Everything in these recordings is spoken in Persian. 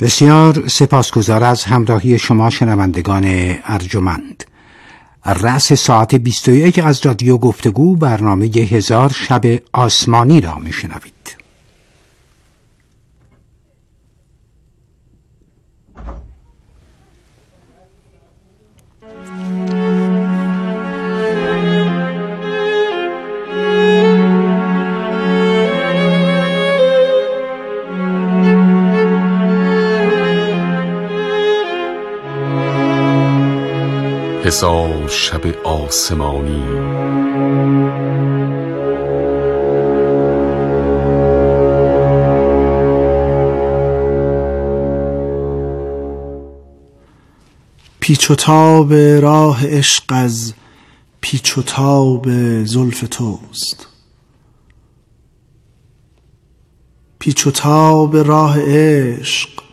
بسیار سپاسگزار از همراهی شما شنوندگان ارجمند. رأس ساعت 21 از رادیو گفتگو برنامه هزار شب آسمانی را میشنوید. هزار شب آسمانی. پیچ و تاب راه عشق از پیچ و تاب زلف توست. پیچ و تاب راه عشق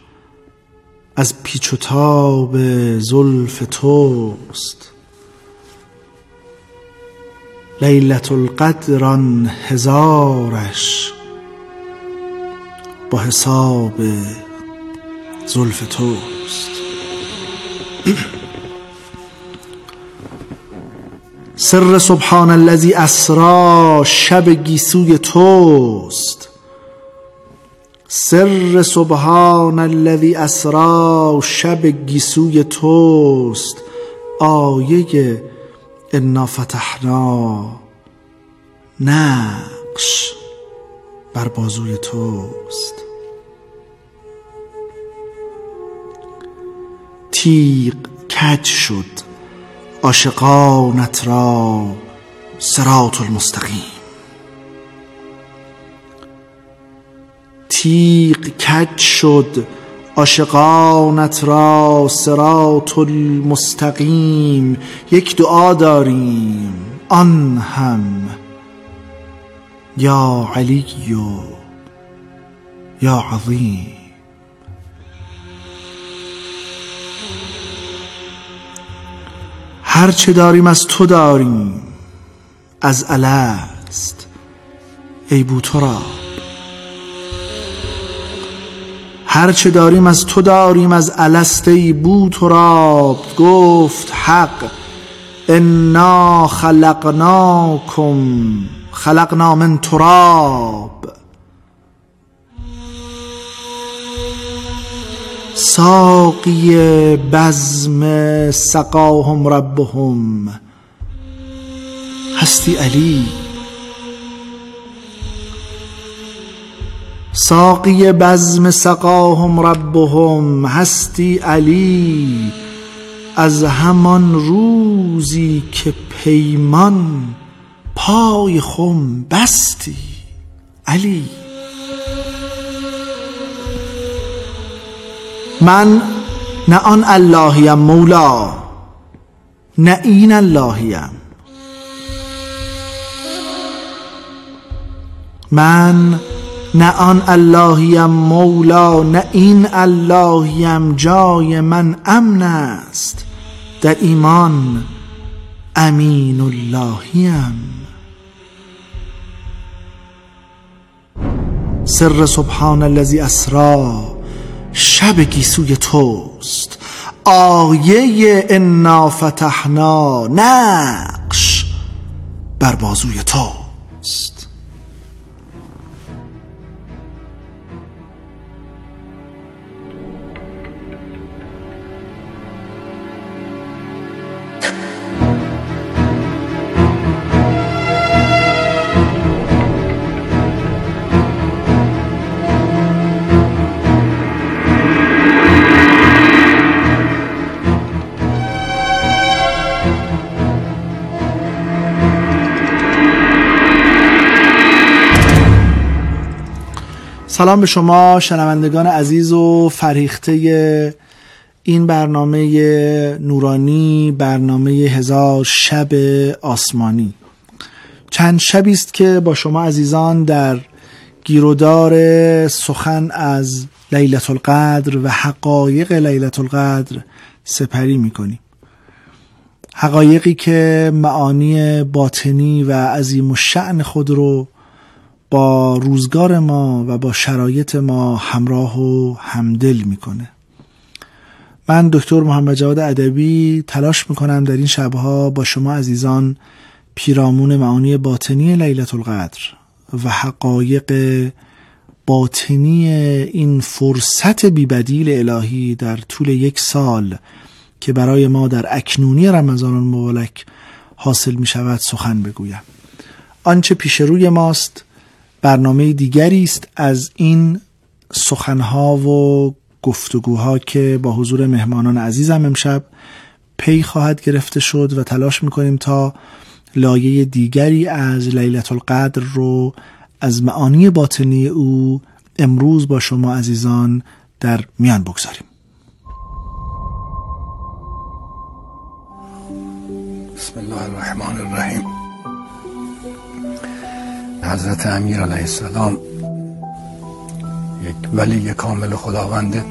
از پیچ و تاب زلف توست. لیلت القدر آن هزارش با حساب زلف توست. سر سبحان الذی اسرا شب گیسوی توست. سر سبحان الذی اسرا شب گیسوی توست آیه انا فتحنا. نقش بر بازوی توست. تیغ کج شد عاشقانت را سرات المستقیم. تیغ کج شد عاشقانت را سرات المستقیم یک دعا داریم آن هم. یا علی یا عظیم. هر چه داریم از تو داریم از الست ای بو تو را هر چه داریم از تو داریم از الست ای بو تو را گفت حق. انا خلقناکم خلقنا من تراب. ساقی بزم سقاهم ربهم. هستی علی. ساقی بزم سقاهم ربهم هستی علی از همان روزی که پیمان پای خم بستی علی. من نه آن اللهیم مولا نه این اللهیم. من نه آن اللهیم مولا نه این اللهیم جای من امن است. در ایمان امین اللهیم سر سبحان الذی اسرا شب گیسوی توست. آیه انا فتحنا نقش بر بازوی توست. سلام به شما شنوندگان عزیز و فریخته این برنامه نورانی برنامه هزار شب آسمانی. چند شبی است که با شما عزیزان در گیرودار سخن از لیلت القدر و حقایق لیلت القدر سپری می‌کنیم. حقایقی که معانی باطنی و عظیم و شعن خود رو با روزگار ما و با شرایط ما همراه و همدل می‌کنه. من دکتر محمد جواد ادبی تلاش می‌کنم در این شبها با شما عزیزان پیرامون معانی باطنی لیلت القدر و حقایق باطنی این فرصت بیبدیل الهی در طول یک سال که برای ما در اکنونی رمضان المبارک حاصل می شود سخن بگویم. آنچه پیش روی ماست برنامه دیگری است از این سخنها و گفتگوها که با حضور مهمانان عزیزم امشب پی خواهد گرفته شد و تلاش می‌کنیم تا لایه دیگری از لیلت القدر رو از معانی باطنی او امروز با شما عزیزان در میان بگذاریم. بسم الله الرحمن الرحیم. حضرت امیر علیه السلام یک ولی کامل خداونده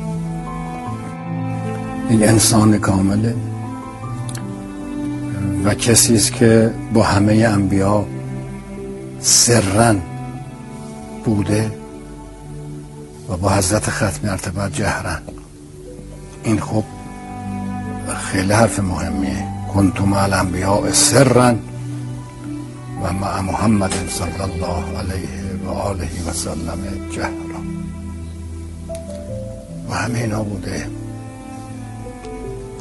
یک انسان کامله و کسی است که با همه انبیا سرن بوده و با حضرت ختم ارتباط جهرن این خب خیلی حرف مهمیه. کنتم الانبیاء سرن و مع محمد صلی الله علیه و آله و سلم جهرا و همه اینا بوده.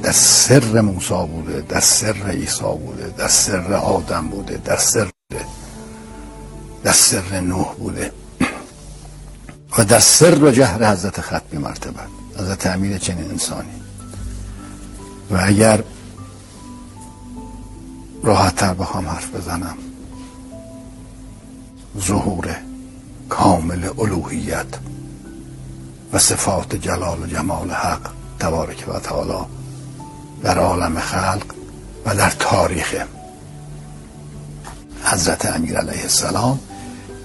در سر موسی بوده در سر عیسی بوده در سر آدم بوده در سر در سر نوح بوده. و در سر و جهر حضرت ختم مرتبه حضرت امیر چنین انسانی. و اگر راحتتر بخوام حرف بزنم ظهور کامل الوهیت و صفات جلال و جمال حق تبارک و تعالی در عالم خلق و در تاریخ. حضرت امیر علیه السلام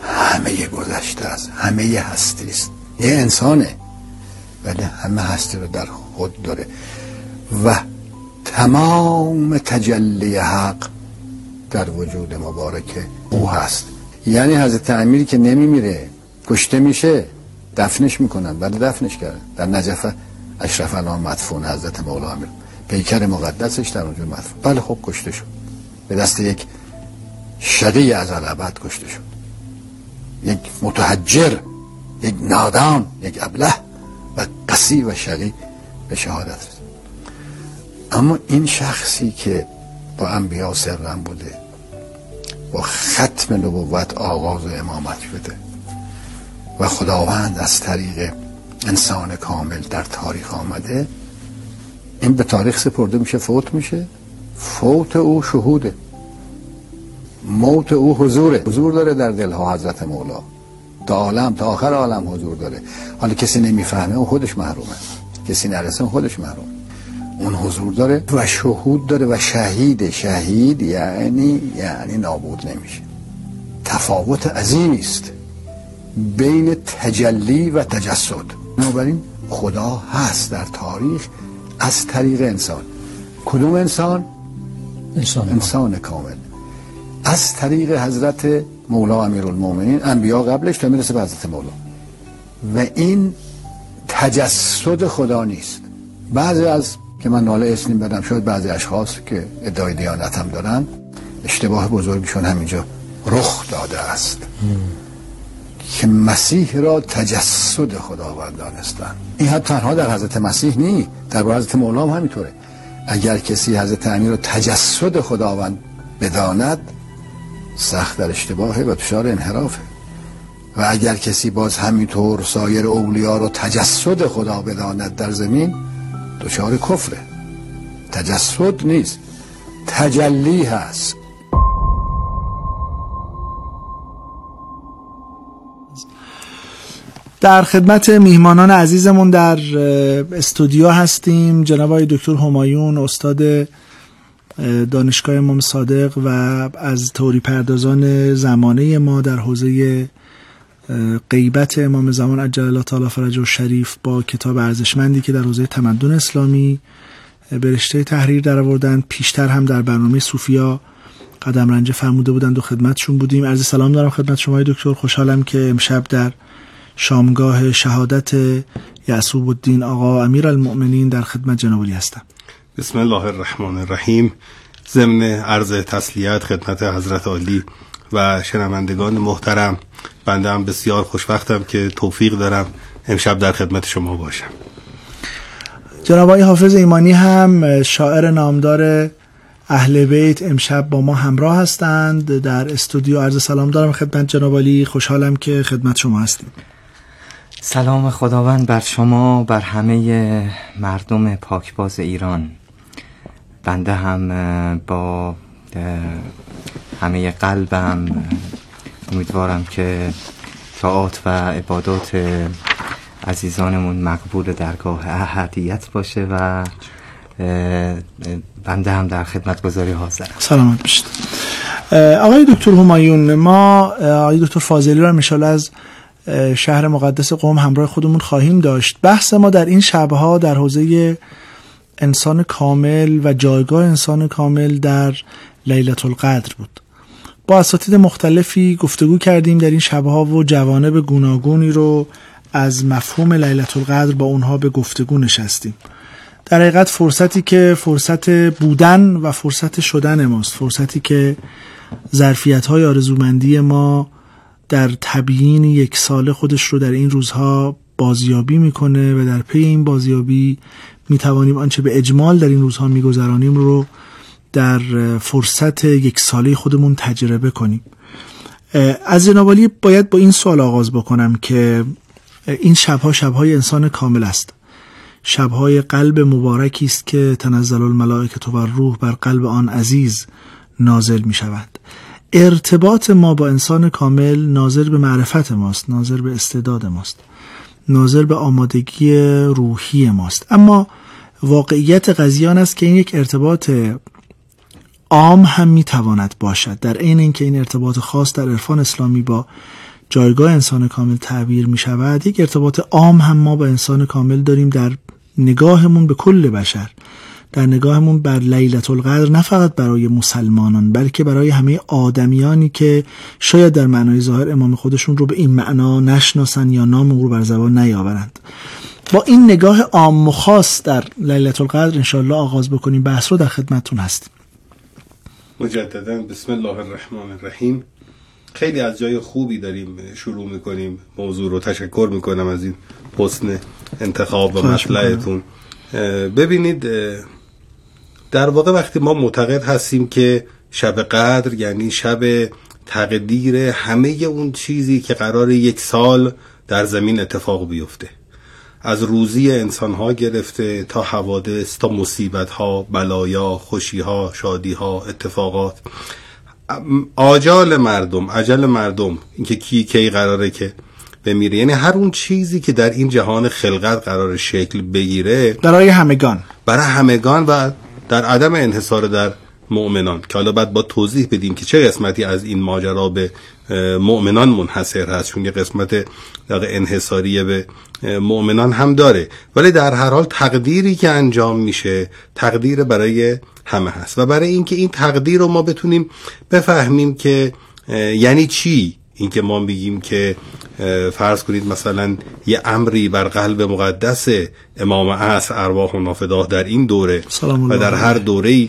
همه گذشته است همه هستی است. یه انسانه ولی همه هستی رو در خود داره. و تمام تجلی حق در وجود مبارک او هست. یعنی حضرت امیری که نمیمیره کشته میشه دفنش می‌کنن. بعد دفنش کردن. در نجف اشرف الان مدفون حضرت مولا امیر. پیکر مقدسش در اونجا مدفون. بله خب کشته شد. به دست یک شقی از الابد کشته شد. یک متحجر یک نادان یک ابله و قسی و شقی به شهادت رسید. اما این شخصی که با انبیا سرم بوده با ختم نبوت آغاز امامت شده و خداوند از طریق انسان کامل در تاریخ آمده. این به تاریخ سپرده میشه فوت میشه. فوت او شهوده. موت او حضوره. حضور داره در دلها حضرت مولا. تا عالم تا آخر عالم حضور داره. حالا کسی نمی‌فهمه او خودش محرومه. کسی نرسه خودش محروم اون حضور داره و شهود داره و شهید شهید یعنی یعنی نابود نمیشه. تفاوت عظیمی است بین تجلی و تجسد. بنابراین خدا هست در تاریخ از طریق انسان. کدوم انسان؟ انسان, انسان کامل. از طریق حضرت مولا امیرالمومنین انبیا قبلش تا می‌رسه به حضرت مولا. و این تجسد خدا نیست. بعضی از که من ناله اسنیم بدم شاید بعضی اشخاص که ادعای دیانت هم دارن اشتباه بزرگشون همینجا رخ داده است. که مسیح را تجسد خداوند دانستن این حد تنها در حضرت مسیح نی در حضرت مولا هم همینطوره. اگر کسی حضرت امیر را تجسد خداوند بداند سخت در اشتباهه و دچار انحرافه و اگر کسی باز همینطور سایر اولیا رو تجسد خدا بداند در زمین دچار کفره. تجسد نیست. تجلی هست. در خدمت میهمانان عزیزمون در استودیو هستیم جناب آقای دکتر همایون استاد دانشگاه امام صادق و از توری پردازان زمانه ما در حوزه غیبت امام زمان عجل الله تعالی فرجه و شریف با کتاب ارزشمندی که در حوزه تمدن اسلامی به رشته تحریر در آوردن پیشتر هم در برنامه صوفیا قدم رنجه فرموده بودند و خدمتشون بودیم. عرض سلام دارم خدمت شما دکتر. خوشحالم که امشب در شامگاه شهادت یعصوب الدین آقا امیر المؤمنین در خدمت جنابالی هستم. بسم الله الرحمن الرحیم. ضمن عرض تسلیت خدمت حضرت عالی و شنوندگان محترم بنده هم بسیار خوشوقتم که توفیق دارم امشب در خدمت شما باشم. جناب آقای حافظ ایمانی هم شاعر نامدار اهل بیت امشب با ما همراه هستند. در استودیو عرض سلام دارم خدمت جناب علی. خوشحالم که خدمت شما هستیم. سلام خداوند بر شما بر همه مردم پاکباز ایران. بنده هم با همه قلبم امیدوارم که طاعات و عبادات عزیزانمون مقبول درگاه احدیت باشه و بنده هم در خدمت گذاری حاضرم. سلامت بشید آقای دکتر همایون ما آقای دکتر فاضلی را مشال از شهر مقدس قوم همراه خودمون خواهیم داشت. بحث ما در این شبها در حوزه انسان کامل و جایگاه انسان کامل در لیلت القدر بود. با اساتید مختلفی گفتگو کردیم در این شبها و جوانب گوناگونی رو از مفهوم لیلت القدر با اونها به گفتگو نشستیم. در حقیقت فرصتی که فرصت بودن و فرصت شدن ماست. فرصتی که ظرفیت های آرزومندی ما در تبیین یک سال خودش رو در این روزها بازیابی می‌کنه و در پی این بازیابی می‌توانیم آنچه به اجمال در این روزها میگذرانیم رو در فرصت یک ساله خودمون تجربه کنیم. از جنابالی باید با این سوال آغاز بکنم که این شبها شبهای انسان کامل است. شبهای قلب مبارکی است که تنزل الملائکه و روح بر قلب آن عزیز نازل می شود ارتباط ما با انسان کامل ناظر به معرفت ماست ناظر به استعداد ماست ناظر به آمادگی روحی ماست. اما واقعیت قضیان است که این یک ارتباط عام هم می‌تواند باشد. در عین اینکه این ارتباط خاص در عرفان اسلامی با جایگاه انسان کامل تعبیر می شود یک ارتباط عام هم ما با انسان کامل داریم در نگاهمون به کل بشر. در نگاهمون بر لیلت القدر نه فقط برای مسلمانان بلکه برای همه آدمیانی که شاید در معنای ظاهر امام خودشون رو به این معنا نشناسن یا نام او رو بر زبان نیاورند. با این نگاه عام و خاص در لیلت القدر انشاءالله آغاز بکنیم. بحث رو در خدمتتون هستیم. مجددا بسم الله الرحمن الرحیم. خیلی از جای خوبی داریم شروع می‌کنیم. موضوع رو تشکر می‌کنم از این حسن انتخاب و مطلعتون. ببینید در واقع وقتی ما معتقد هستیم که شب قدر یعنی شب تقدیر همه اون چیزی که قرار یک سال در زمین اتفاق بیفته. از روزی انسان ها گرفته تا حوادث تا مصیبت ها بلایا خوشی ها شادی ها اتفاقات. آجال مردم عجل مردم اینکه کی کی قراره که بمیره. یعنی هر اون چیزی که در این جهان خلقت قرار شکل بگیره برای همگان. برای همگان و در عدم انحصار در مؤمنان. که حالا بعد با توضیح بدیم که چه قسمتی از این ماجرا به مؤمنان منحصر هست چون یه قسمت انحصاری به مؤمنان هم داره. ولی در هر حال تقدیری که انجام میشه تقدیر برای همه هست. و برای اینکه این تقدیر رو ما بتونیم بفهمیم که یعنی چی؟ اینکه ما میگیم که فرض کنید مثلا یه امری بر قلب مقدس امام عصر ارواح و نافداه در این دوره و در هر دوره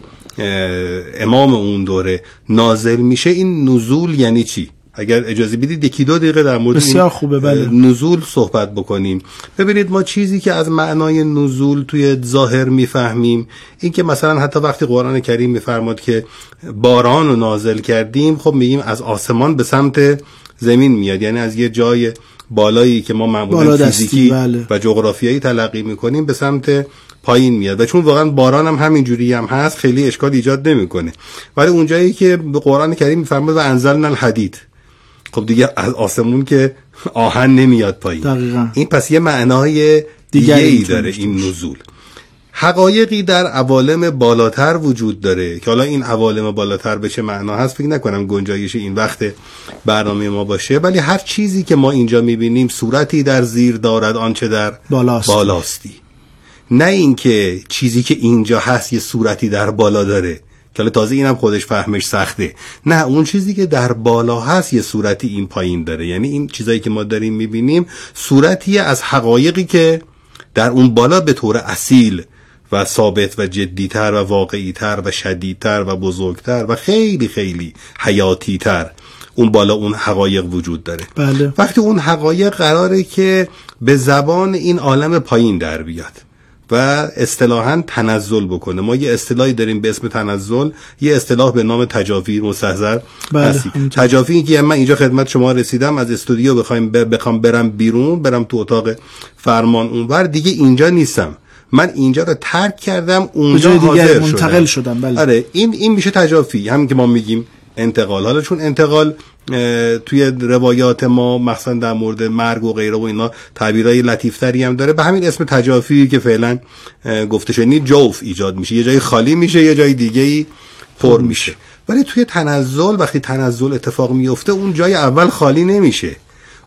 امام اون دوره نازل میشه این نزول یعنی چی؟ اگر اجازه بدید یکی دو دقیقه در مورد بسیار خوبه بله. نزول صحبت بکنیم ببینید ما چیزی که از معنای نزول توی ظاهر می‌فهمیم این که مثلا حتی وقتی قرآن کریم میفرماد که باران رو نازل کردیم خب میگیم از آسمان به سمت زمین میاد یعنی از یه جای بالایی که ما معمولا فیزیکی بله. و جغرافیایی تلقی می‌کنیم به سمت پایین میاد و چون واقعا باران هم همین جوری هم هست خیلی اشکال ایجاد نمی‌کنه ولی اونجایی که به قرآن کریم میفرماد و انزلنا الحدید خب دیگه از آسمون که آهن نمیاد پایین. دقیقا. این پس یه معنای دیگه ای داره این نزول. حقایقی در عوالم بالاتر وجود داره که حالا این عوالم بالاتر به چه معنا هست فکر نکنم گنجایش این وقت برنامه ما باشه ولی هر چیزی که ما اینجا می‌بینیم صورتی در زیر دارد آنچه در بالاستی, بالاستی. نه اینکه چیزی که اینجا هست یه صورتی در بالا داره. که تازه اینم خودش فهمش سخته. نه اون چیزی که در بالا هست یه صورتی این پایین داره. یعنی این چیزایی که ما داریم می‌بینیم صورتی از حقایقی که در اون بالا به طور اصیل و ثابت و جدیتر و واقعیتر و شدیدتر و بزرگتر و خیلی خیلی حیاتیتر اون بالا اون حقایق وجود داره. بله. وقتی اون حقایق قراره که به زبان این عالم پایین در بیاد. و اصطلاحا تنزل بکنه. ما یه اصطلاحی داریم به اسم تنزل یه اصطلاح به نام تجافی مستحضر بله،. تجافی که من اینجا خدمت شما رسیدم از استودیو بخوایم ب- بخوام برم بیرون برم تو اتاق فرمان اونور دیگه اینجا نیستم. من اینجا رو ترک کردم اونجا دیگر حاضر منتقل شدم، بله. آره این این میشه تجافی همین که ما میگیم. انتقال. حالا چون انتقال توی روایات ما مثلا در مورد مرگ و غیره و اینا تعبیرای لطیفتری هم داره. به همین اسم تجافی که فعلا گفته شده یعنی جوف ایجاد میشه. یه جای خالی میشه یه جای دیگه ای پر میشه. ولی توی تنزل وقتی تنزل اتفاق میفته اون جای اول خالی نمیشه.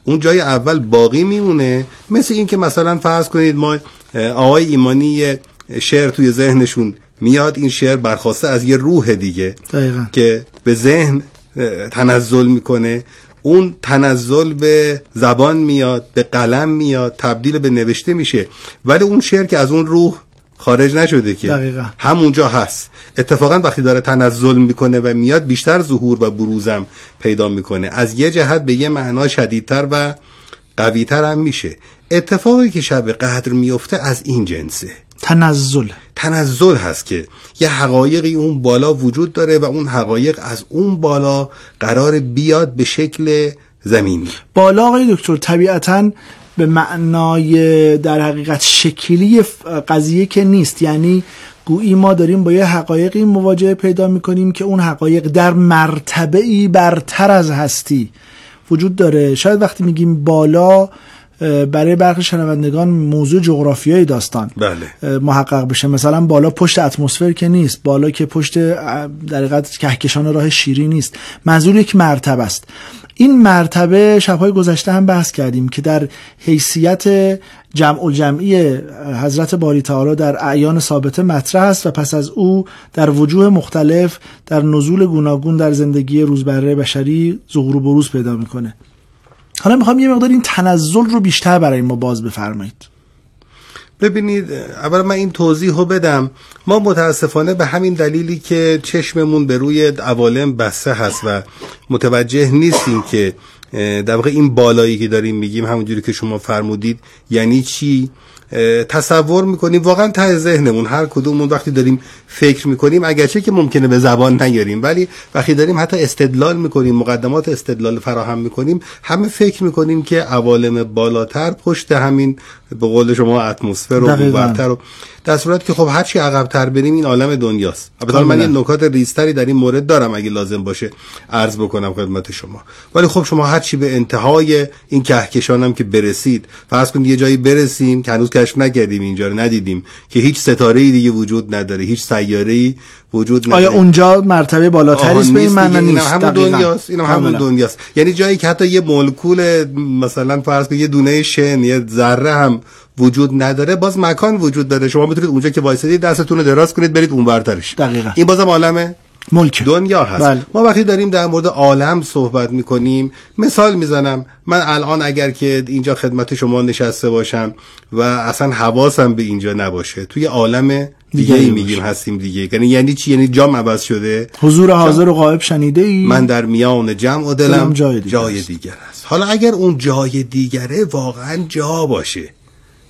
اون جای اول باقی میمونه. مثل این که مثلا فرض کنید ما آقای ایمانی یه شعر توی ذهنشون میاد. این شعر برخواسته از یه روح دیگه دقیقا. که به ذهن تنزل می‌کنه. اون تنزل به زبان میاد به قلم میاد تبدیل به نوشته میشه. ولی اون شعر که از اون روح خارج نشده که دقیقا. همونجا هست. اتفاقا وقتی داره تنزل می‌کنه و میاد بیشتر ظهور و بروزم پیدا می‌کنه. از یه جهت به یه معنا شدیدتر و قویتر هم میشه. اتفاقی که شب قدر میفته از این جنسه. تنزل. تنزل هست که یه حقایقی اون بالا وجود داره و اون حقایق از اون بالا قرار بیاد به شکل زمینی. بالا آقای دکتر طبیعتا به معنای در حقیقت شکلی قضیه که نیست. یعنی گویی ما داریم با یه حقایقی مواجهه پیدا می‌کنیم که اون حقایق در مرتبه ای برتر از هستی وجود داره. شاید وقتی میگیم بالا برای برخی شنوندگان موضوع جغرافیایی داستان بله. محقق بشه. مثلا بالا پشت اتمسفر که نیست بالا که پشت در حقیقت کهکشان راه شیری نیست. منظور یک مرتبه است. این مرتبه شبهای گذشته هم بحث کردیم که در حیثیت جمع و جمعی حضرت باری تعالی در اعیان ثابته مطرح است و پس از او در وجوه مختلف در نزول گوناگون در زندگی روزبره بشری ظهور و بروز پیدا می‌کنه. حالا می‌خوام یه مقدار این تنزل رو بیشتر برای ما باز بفرمایید. ببینید اول من این توضیح رو بدم. ما متاسفانه به همین دلیلی که چشممون به روی عوالم بسته هست و متوجه نیستیم که در واقع این بالایی که داریم میگیم همونجوری که شما فرمودید یعنی چی؟ تصور می‌کنیم واقعا ته ذهنمون هر کدومون وقتی داریم فکر می‌کنیم اگرچه که ممکنه به زبان نیاریم ولی وقتی داریم حتی استدلال می‌کنیم مقدمات استدلال فراهم می‌کنیم همه فکر می‌کنیم که عوالم بالاتر پشت همین به قول شما اتمسفر و. اونورتر و در صورت که خب هر چی عقب‌تر بریم این عالم دنیاست البته من یه. نکات ریزتری در این مورد دارم اگه لازم باشه عرض بکنم خدمت شما ولی خب شما هر چی به انتهای این کهکشانم که برسید فرض کنید یه جایی برسیم که هنوز کشف نکردیم اینجا رو ندیدیم که هیچ ستاره دیگه وجود نداره هیچ سیاره وجود نداره. آیا اونجا مرتبه بالاتری است به این نیست معنی؟ نیست. همون. دنیاست اینم همون. دنیاست. یعنی جایی که حتی یه مولکول مثلا فرض کنید یه دونه شن یه ذره هم وجود نداره باز مکان وجود داره. شما می‌تونید اونجا که وایسادید دستتون رو دراز کنید برید اون برترش دقیقاً. این بازم عالمه. ملک. دنیا هست. بله. ما وقتی داریم در مورد عالم صحبت می‌کنیم مثال می‌زنم. من الان اگر که اینجا خدمت شما نشسته باشم و اصلا حواسم به اینجا نباشه توی عالم دیگه باشه. میگیم هستیم دیگه. یعنی یعنی چی؟ یعنی جام عوض شده. حضور حاضر و غایب شنیده ای من در میان جمع و دلم جای دیگر جای است. دیگر است. حالا اگر اون جای دیگره واقعا جا باشه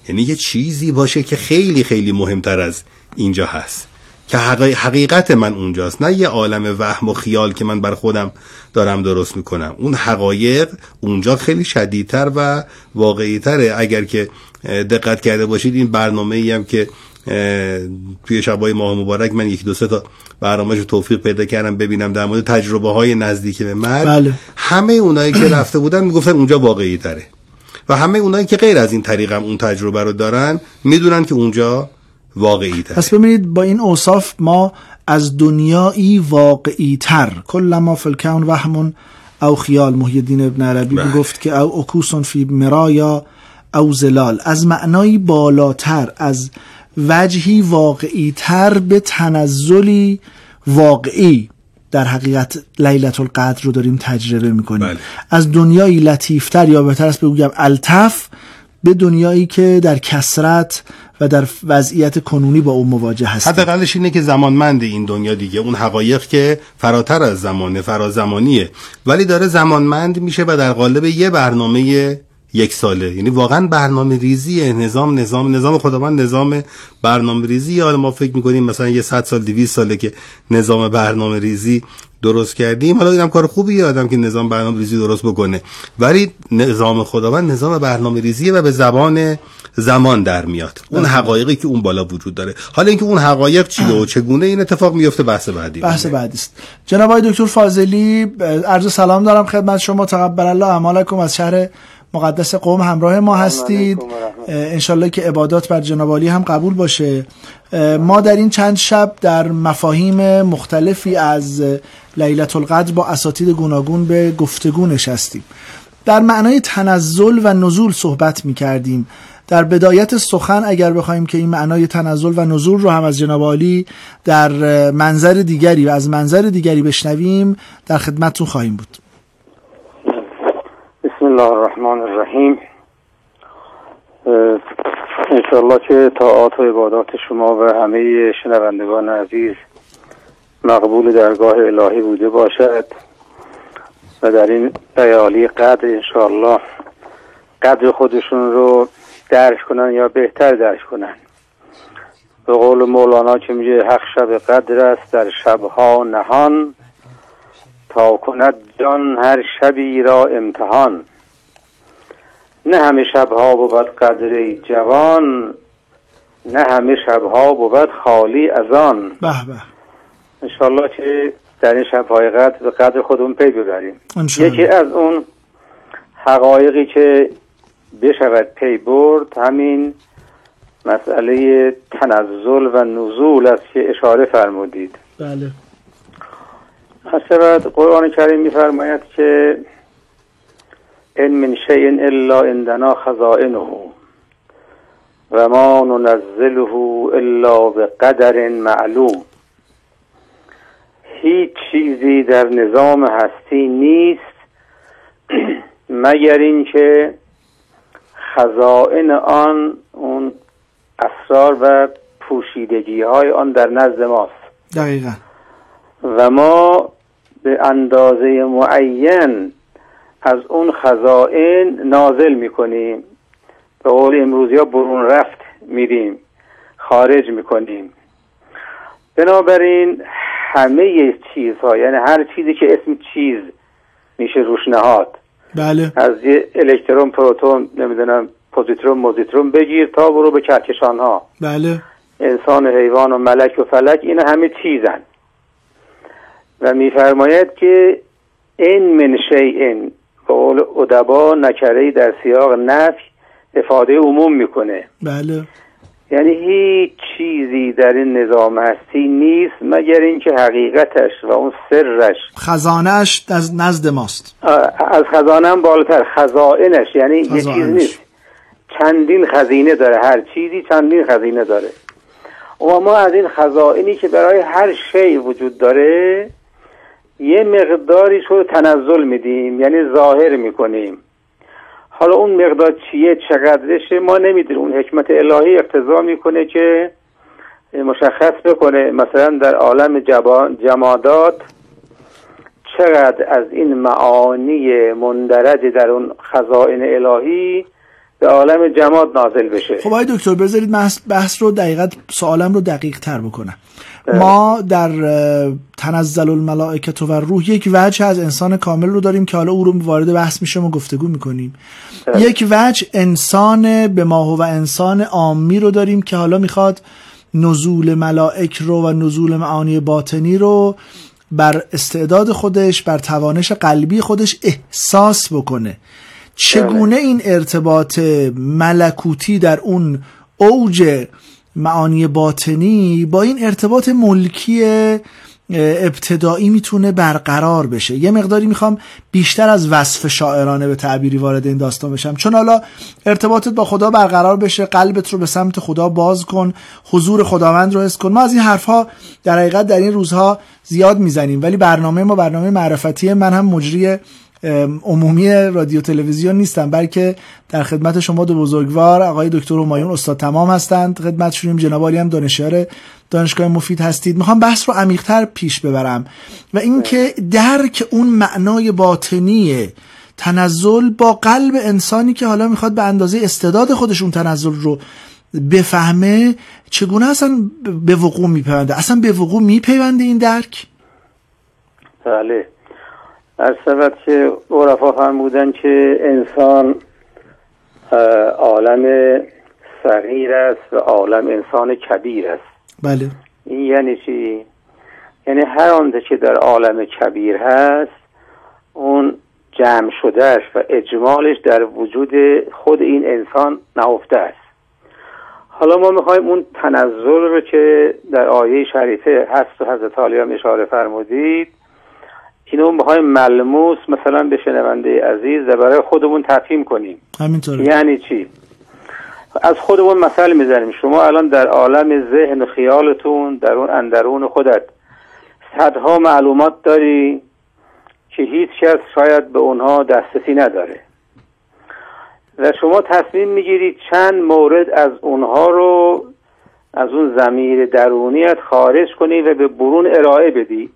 یعنی یه چیزی باشه که خیلی خیلی مهمتر از اینجا هست. که حقی- حقیقت من اونجاست. نه یه عالم وهم و خیال که من بر خودم دارم درست می‌کنم. اون حقایق اونجا خیلی شدیدتر و واقعیتره. اگر که دقت کرده باشید این برنامه ای هم که توی شبای ماه مبارک من یک دو سه تا برنامهش رو توفیق پیدا کردم ببینم در مورد تجربه های نزدیک به مرگ. بله. همه اونایی که رفته بودن می‌گفتن اونجا واقعی تره و همه اونایی که غیر از این طریق هم اون تجربه رو دارن می‌دونن که اونجا واقعی تره. پس ببینید با این اوصاف ما از دنیایی واقعی تر. کل ما فی الکون وهم او خیال محی الدین ابن عربی بله. گفت که او اکوسون فی مرایا او زلال. از معنایی بالاتر از وجهی واقعی تر به تنزلی واقعی. در حقیقت لیلت القدر رو داریم تجربه می‌کنیم. بله. از دنیایی لطیفتر یا بهتر است بگویم التف به دنیایی که در کسرت و در وضعیت کنونی با اون مواجه هستیم. حداقلش اینه که زمانمند این دنیا دیگه اون حقایق که فراتر از زمانه فرازمانیه. ولی داره زمانمند میشه و در قالب یه برنامه یک ساله. یعنی واقعا برنامه ریزی نظام نظام نظام خداوند نظام برنامه ریزی. حالا ما فکر می‌کنیم مثلا یه 100 سال 200 ساله که نظام برنامه ریزی درست کردیم. حالا اینم کار خوبیه آدم که نظام برنامه ریزی درست بکنه. ولی نظام خداوند نظام برنامه ریزیه و به زبان زمان در میاد. اون حقایقی که اون بالا وجود داره. حالا اینکه اون حقایق چیه و چگونه این اتفاق میفته بحث بعدی بحث بعدی است. جناب آقای دکتر فاضلی عرض سلام دارم خدمت شما. تقبل الله. اعمالکم از شهر مقدس قوم همراه ما هستید. انشالله که عبادات بر جناب عالی هم قبول باشه. ما در این چند شب در مفاهیم مختلفی از لیلت القدر با اساتید گوناگون به گفتگو نشستیم. در معنای تنزل و نزول صحبت می کردیم در بدایت سخن اگر بخوایم که این معنای تنزل و نزول رو هم از جناب عالی در منظر دیگری و از منظر دیگری بشنویم در خدمتتون خواهیم بود. بسم الله الرحمن الرحیم. انشاءالله که طاعات و عبادات شما و همه شنوندگان عزیز مقبول درگاه الهی بوده باشد و در این لیالی قدر انشاءالله قدر خودشون رو درک کنن یا بهتر درک کنن. به قول مولانا که میگه حق شب قدر است در شبها نهان تا کند جان هر شبی را امتحان. نه همه شبها بود قدر جوان نه همه شبها بود خالی از آن. به به. انشالله که در این شبهای قدر به قدر خودمون پی ببریم. یکی از اون حقایقی که بشود پی برد همین مسئله تنزل و نزول است که اشاره فرمودید. بله. حسبت قرآن کریم میفرماید که ان من شیء الا عندنا خزائنه و ما ننزله الا به قدر معلوم. هیچ چیزی در نظام هستی نیست مگر اینکه خزائن آن اون اسرار و پوشیدگی های آن در نزد ماست. دقیقا. و ما به اندازه معین از اون خزائن نازل می‌کنیم. به قول امروزی ها برون رفت میریم. خارج می‌کنیم. بنابراین همه چیزها یعنی هر چیزی که اسم چیز میشه روش نهاد. بله. از یه الکترون پروتون نمی‌دونم پوزیترون موزیترون بگیر تا برو به کهکشان ها بله. انسان و حیوان و ملک و فلک اینا همه چیزن. و میفرماید که این من شیء به قول ادبا نکره در سیاق نفی افاده عموم می‌کنه. بله. یعنی هیچ چیزی در این نظام هستی نیست مگر اینکه حقیقتش و اون سرش خزانهش از نزد ماست. از خزانه هم بالاتر خزائنش یعنی یه چیز. نیست. چندین خزینه داره هر چیزی چندین خزینه داره. و ما از این خزائنی که برای هر شی وجود داره یه مقداری رو تنزل میدیم یعنی ظاهر می‌کنیم. حالا اون مقدار چیه چقدرشه ما نمی‌دونیم. اون حکمت الهی اقتضا می‌کنه که مشخص بکنه مثلا در عالم جمادات چقدر از این معانی مندرج در اون خزائن الهی به عالم جماد نازل بشه. خب آقای دکتر بذارید بحث رو دقیقت سوالم رو دقیق تر بکنم. ما در تنزل الملائکت و روح یک وجه از انسان کامل رو داریم که حالا او رو وارد بحث میشیم و گفتگو می‌کنیم. یک وجه انسان به ماه و انسان عامی رو داریم که حالا می‌خواد نزول ملائک رو و نزول معانی باطنی رو بر استعداد خودش بر توانش قلبی خودش احساس بکنه. چگونه این ارتباط ملکوتی در اون اوج معانی باطنی با این ارتباط ملکی ابتدایی می‌تونه برقرار بشه. یه مقداری می‌خوام بیشتر از وصف شاعرانه به تعبیری وارد این داستان بشم. چون حالا ارتباطت با خدا برقرار بشه قلبت رو به سمت خدا باز کن حضور خداوند رو حس کن. ما از این حرفها در حقیقت در این روزها زیاد می‌زنیم. ولی برنامه ما برنامه معرفتی من هم مجری عمومی رادیو تلویزیون نیستم بلکه در خدمت شما دو بزرگوار آقای دکتر همایون استاد تمام هستند. خدمتشونیم جناب علی هم دانشیار دانشگاه مفید هستید. می‌خوام بحث رو عمیقتر پیش ببرم و اینکه درک اون معنای باطنی تنزل با قلب انسانی که حالا می‌خواد به اندازه استعداد خودش اون تنزل رو بفهمه چگونه اصلا به وقوع میپیونده؟ اصلا به وقوع میپیونده این درک؟ بله. از سبب که عرفا فرمودن که انسان عالم صغیر است و عالم انسان کبیر است. بله. این یعنی چی؟ یعنی هر آنچه که در عالم کبیر هست اون جمع شدهش و اجمالش در وجود خود این انسان نهفته است. حالا ما می‌خوایم اون تنزل رو که در آیه شریفه هست و حضرت عالی هم اشاره فرمودید اینو می‌خوایم ملموس مثلا به شنونده عزیز و برای خودمون تفهیم کنیم. همینطوره. یعنی چی؟ از خودمون مثل می‌زنیم. شما الان در عالم ذهن و خیالتون در اون اندرون خودت صدها معلومات داری که هیچ کس شاید به اونها دسترسی نداره. و شما تصمیم می‌گیرید چند مورد از اونها رو از اون زمیر درونیت خارج کنی و به برون ارائه بدی.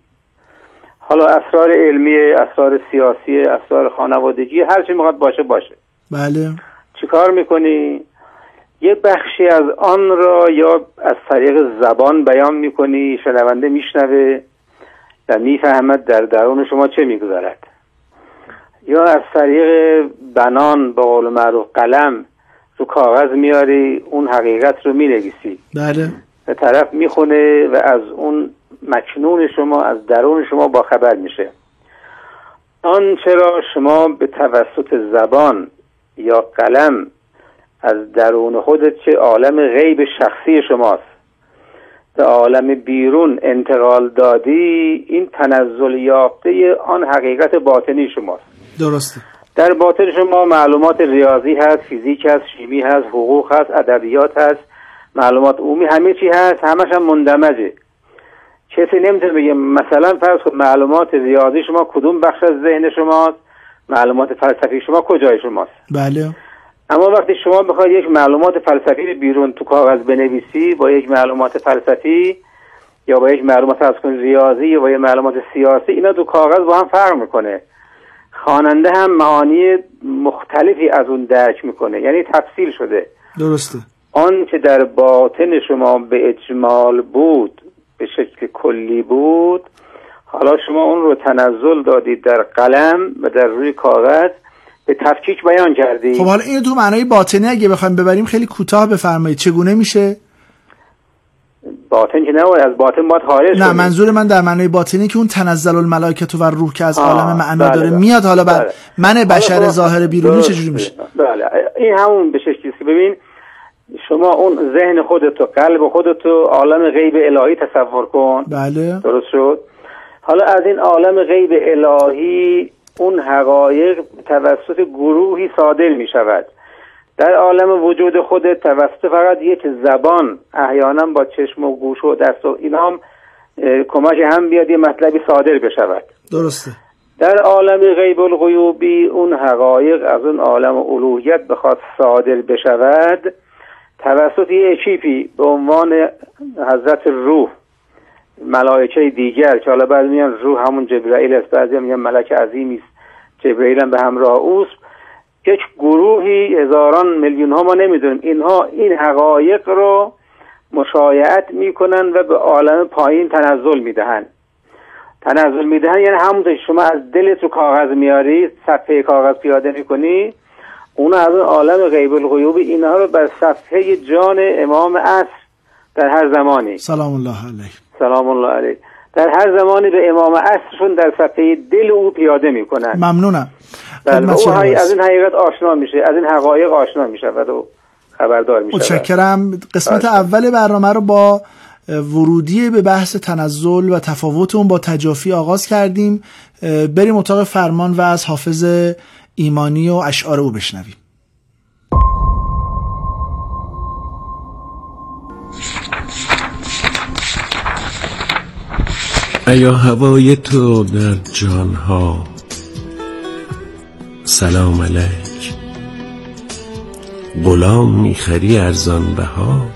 حالا اسرار علمی اسرار سیاسی اسرار خانوادگی هر چی می‌خواد باشه باشه. بله. چیکار می‌کنی؟ یه بخشی از آن را یا از طریق زبان بیان می‌کنی شنونده میشنوه و می‌فهمد در درون شما چه می‌گذارد یا از طریق بنان با قول معروف قلم رو کاغذ میاری اون حقیقت رو می‌نویسی. بله. به طرف می‌خونه و از اون مکنون شما از درون شما با خبر میشه. آنچه را شما به توسط زبان یا قلم از درون خودت چه عالم غیب شخصی شماست. به عالم بیرون انتقال دادی این تنزل یافته آن حقیقت باطنی شماست. درسته. در باطن شما معلومات ریاضی هست فیزیک هست شیمی هست حقوق هست ادبیات هست معلومات عمومی همه چی هست همش هم مندمجه. کسی نمی‌تونه بگه مثلا فرض کن معلومات ریاضی شما کدوم بخش از ذهن شماست؟ معلومات فلسفی شما کجای شماست؟ بله. اما وقتی شما بخواید یک معلومات فلسفی بیرون تو کاغذ بنویسی با یک معلومات فلسفی یا با یک معلومات از کن ریاضی یا با یک معلومات سیاسی اینا تو کاغذ با هم فرق می‌کنه. خواننده هم معانی مختلفی از اون درک می‌کنه یعنی تفصیل شده. درسته. آن که در باطن شما به اجمال بود به شکل کلی بود. حالا شما اون رو تنزل دادید در قلم و در روی کاغذ. به تفکیک بیان کردید خب حالا اینو تو معنای باطنی اگه بخوایم ببریم خیلی کوتاه بفرمایید. چگونه میشه؟ باطن که نباید. از باطن باید خارج نه. منظور من در معنای باطنی که اون تنزل الملائکه و روح که از عالم معنا بله، داره بله. میاد. حالا بر بله. من بشر ظاهر بیرونی. چجوری میشه؟ بله. این همون به شکلی که ببین شما اون ذهن خودتو قلب خودتو عالم غیب الهی تصور کن. بله. درست شد؟ حالا از این عالم غیب الهی اون حقایق توسط گروهی صادر می شود. در عالم وجود خودت توسط فقط یک زبان احیانا با چشم و گوش و دست و اینا هم کمک هم بیاد یه مطلبی صادر بشود. درسته. در عالم غیب الغیوبی اون حقایق از اون عالم الوهیت بخواد صادر بشود. توسط یه اکیپی به عنوان حضرت روح ملائکه دیگر که حالا بعد میگن روح همون جبرائیل است بعضی میگن ملک عظیمی است جبرائیل هم به همراه اوست. یک گروهی هزاران میلیون ها ما نمی‌دونیم. اینها این حقایق رو مشایعت می‌کنن و به عالم پایین تنزل می‌دهند تنزل می‌دهن یعنی همونطور شما از دلت رو کاغذ میاری صفحه کاغذ پیاده می‌کنی اون از عالم غیب الغیوب اینها رو بر صفحه جان امام عصر در هر زمانی. سلام الله علیه سلام الله علیه در هر زمانی به امام عصرشون در صفحه دل او پیاده می‌کنن. ممنونم. بله او هست. از این حقیقت آشنا میشه از این حقایق آشنا میشه و خبردار میشه متشکرم. قسمت بله. اول برنامه رو با ورودی به بحث تنزل و تفاوت اون با تجافی آغاز کردیم. بریم اتاق فرمان و از حافظ ایمانی و اشعار او بشنویم. ایا هوای تو در جانها؟ سلام علیک. غلام می‌خری ارزان بها؟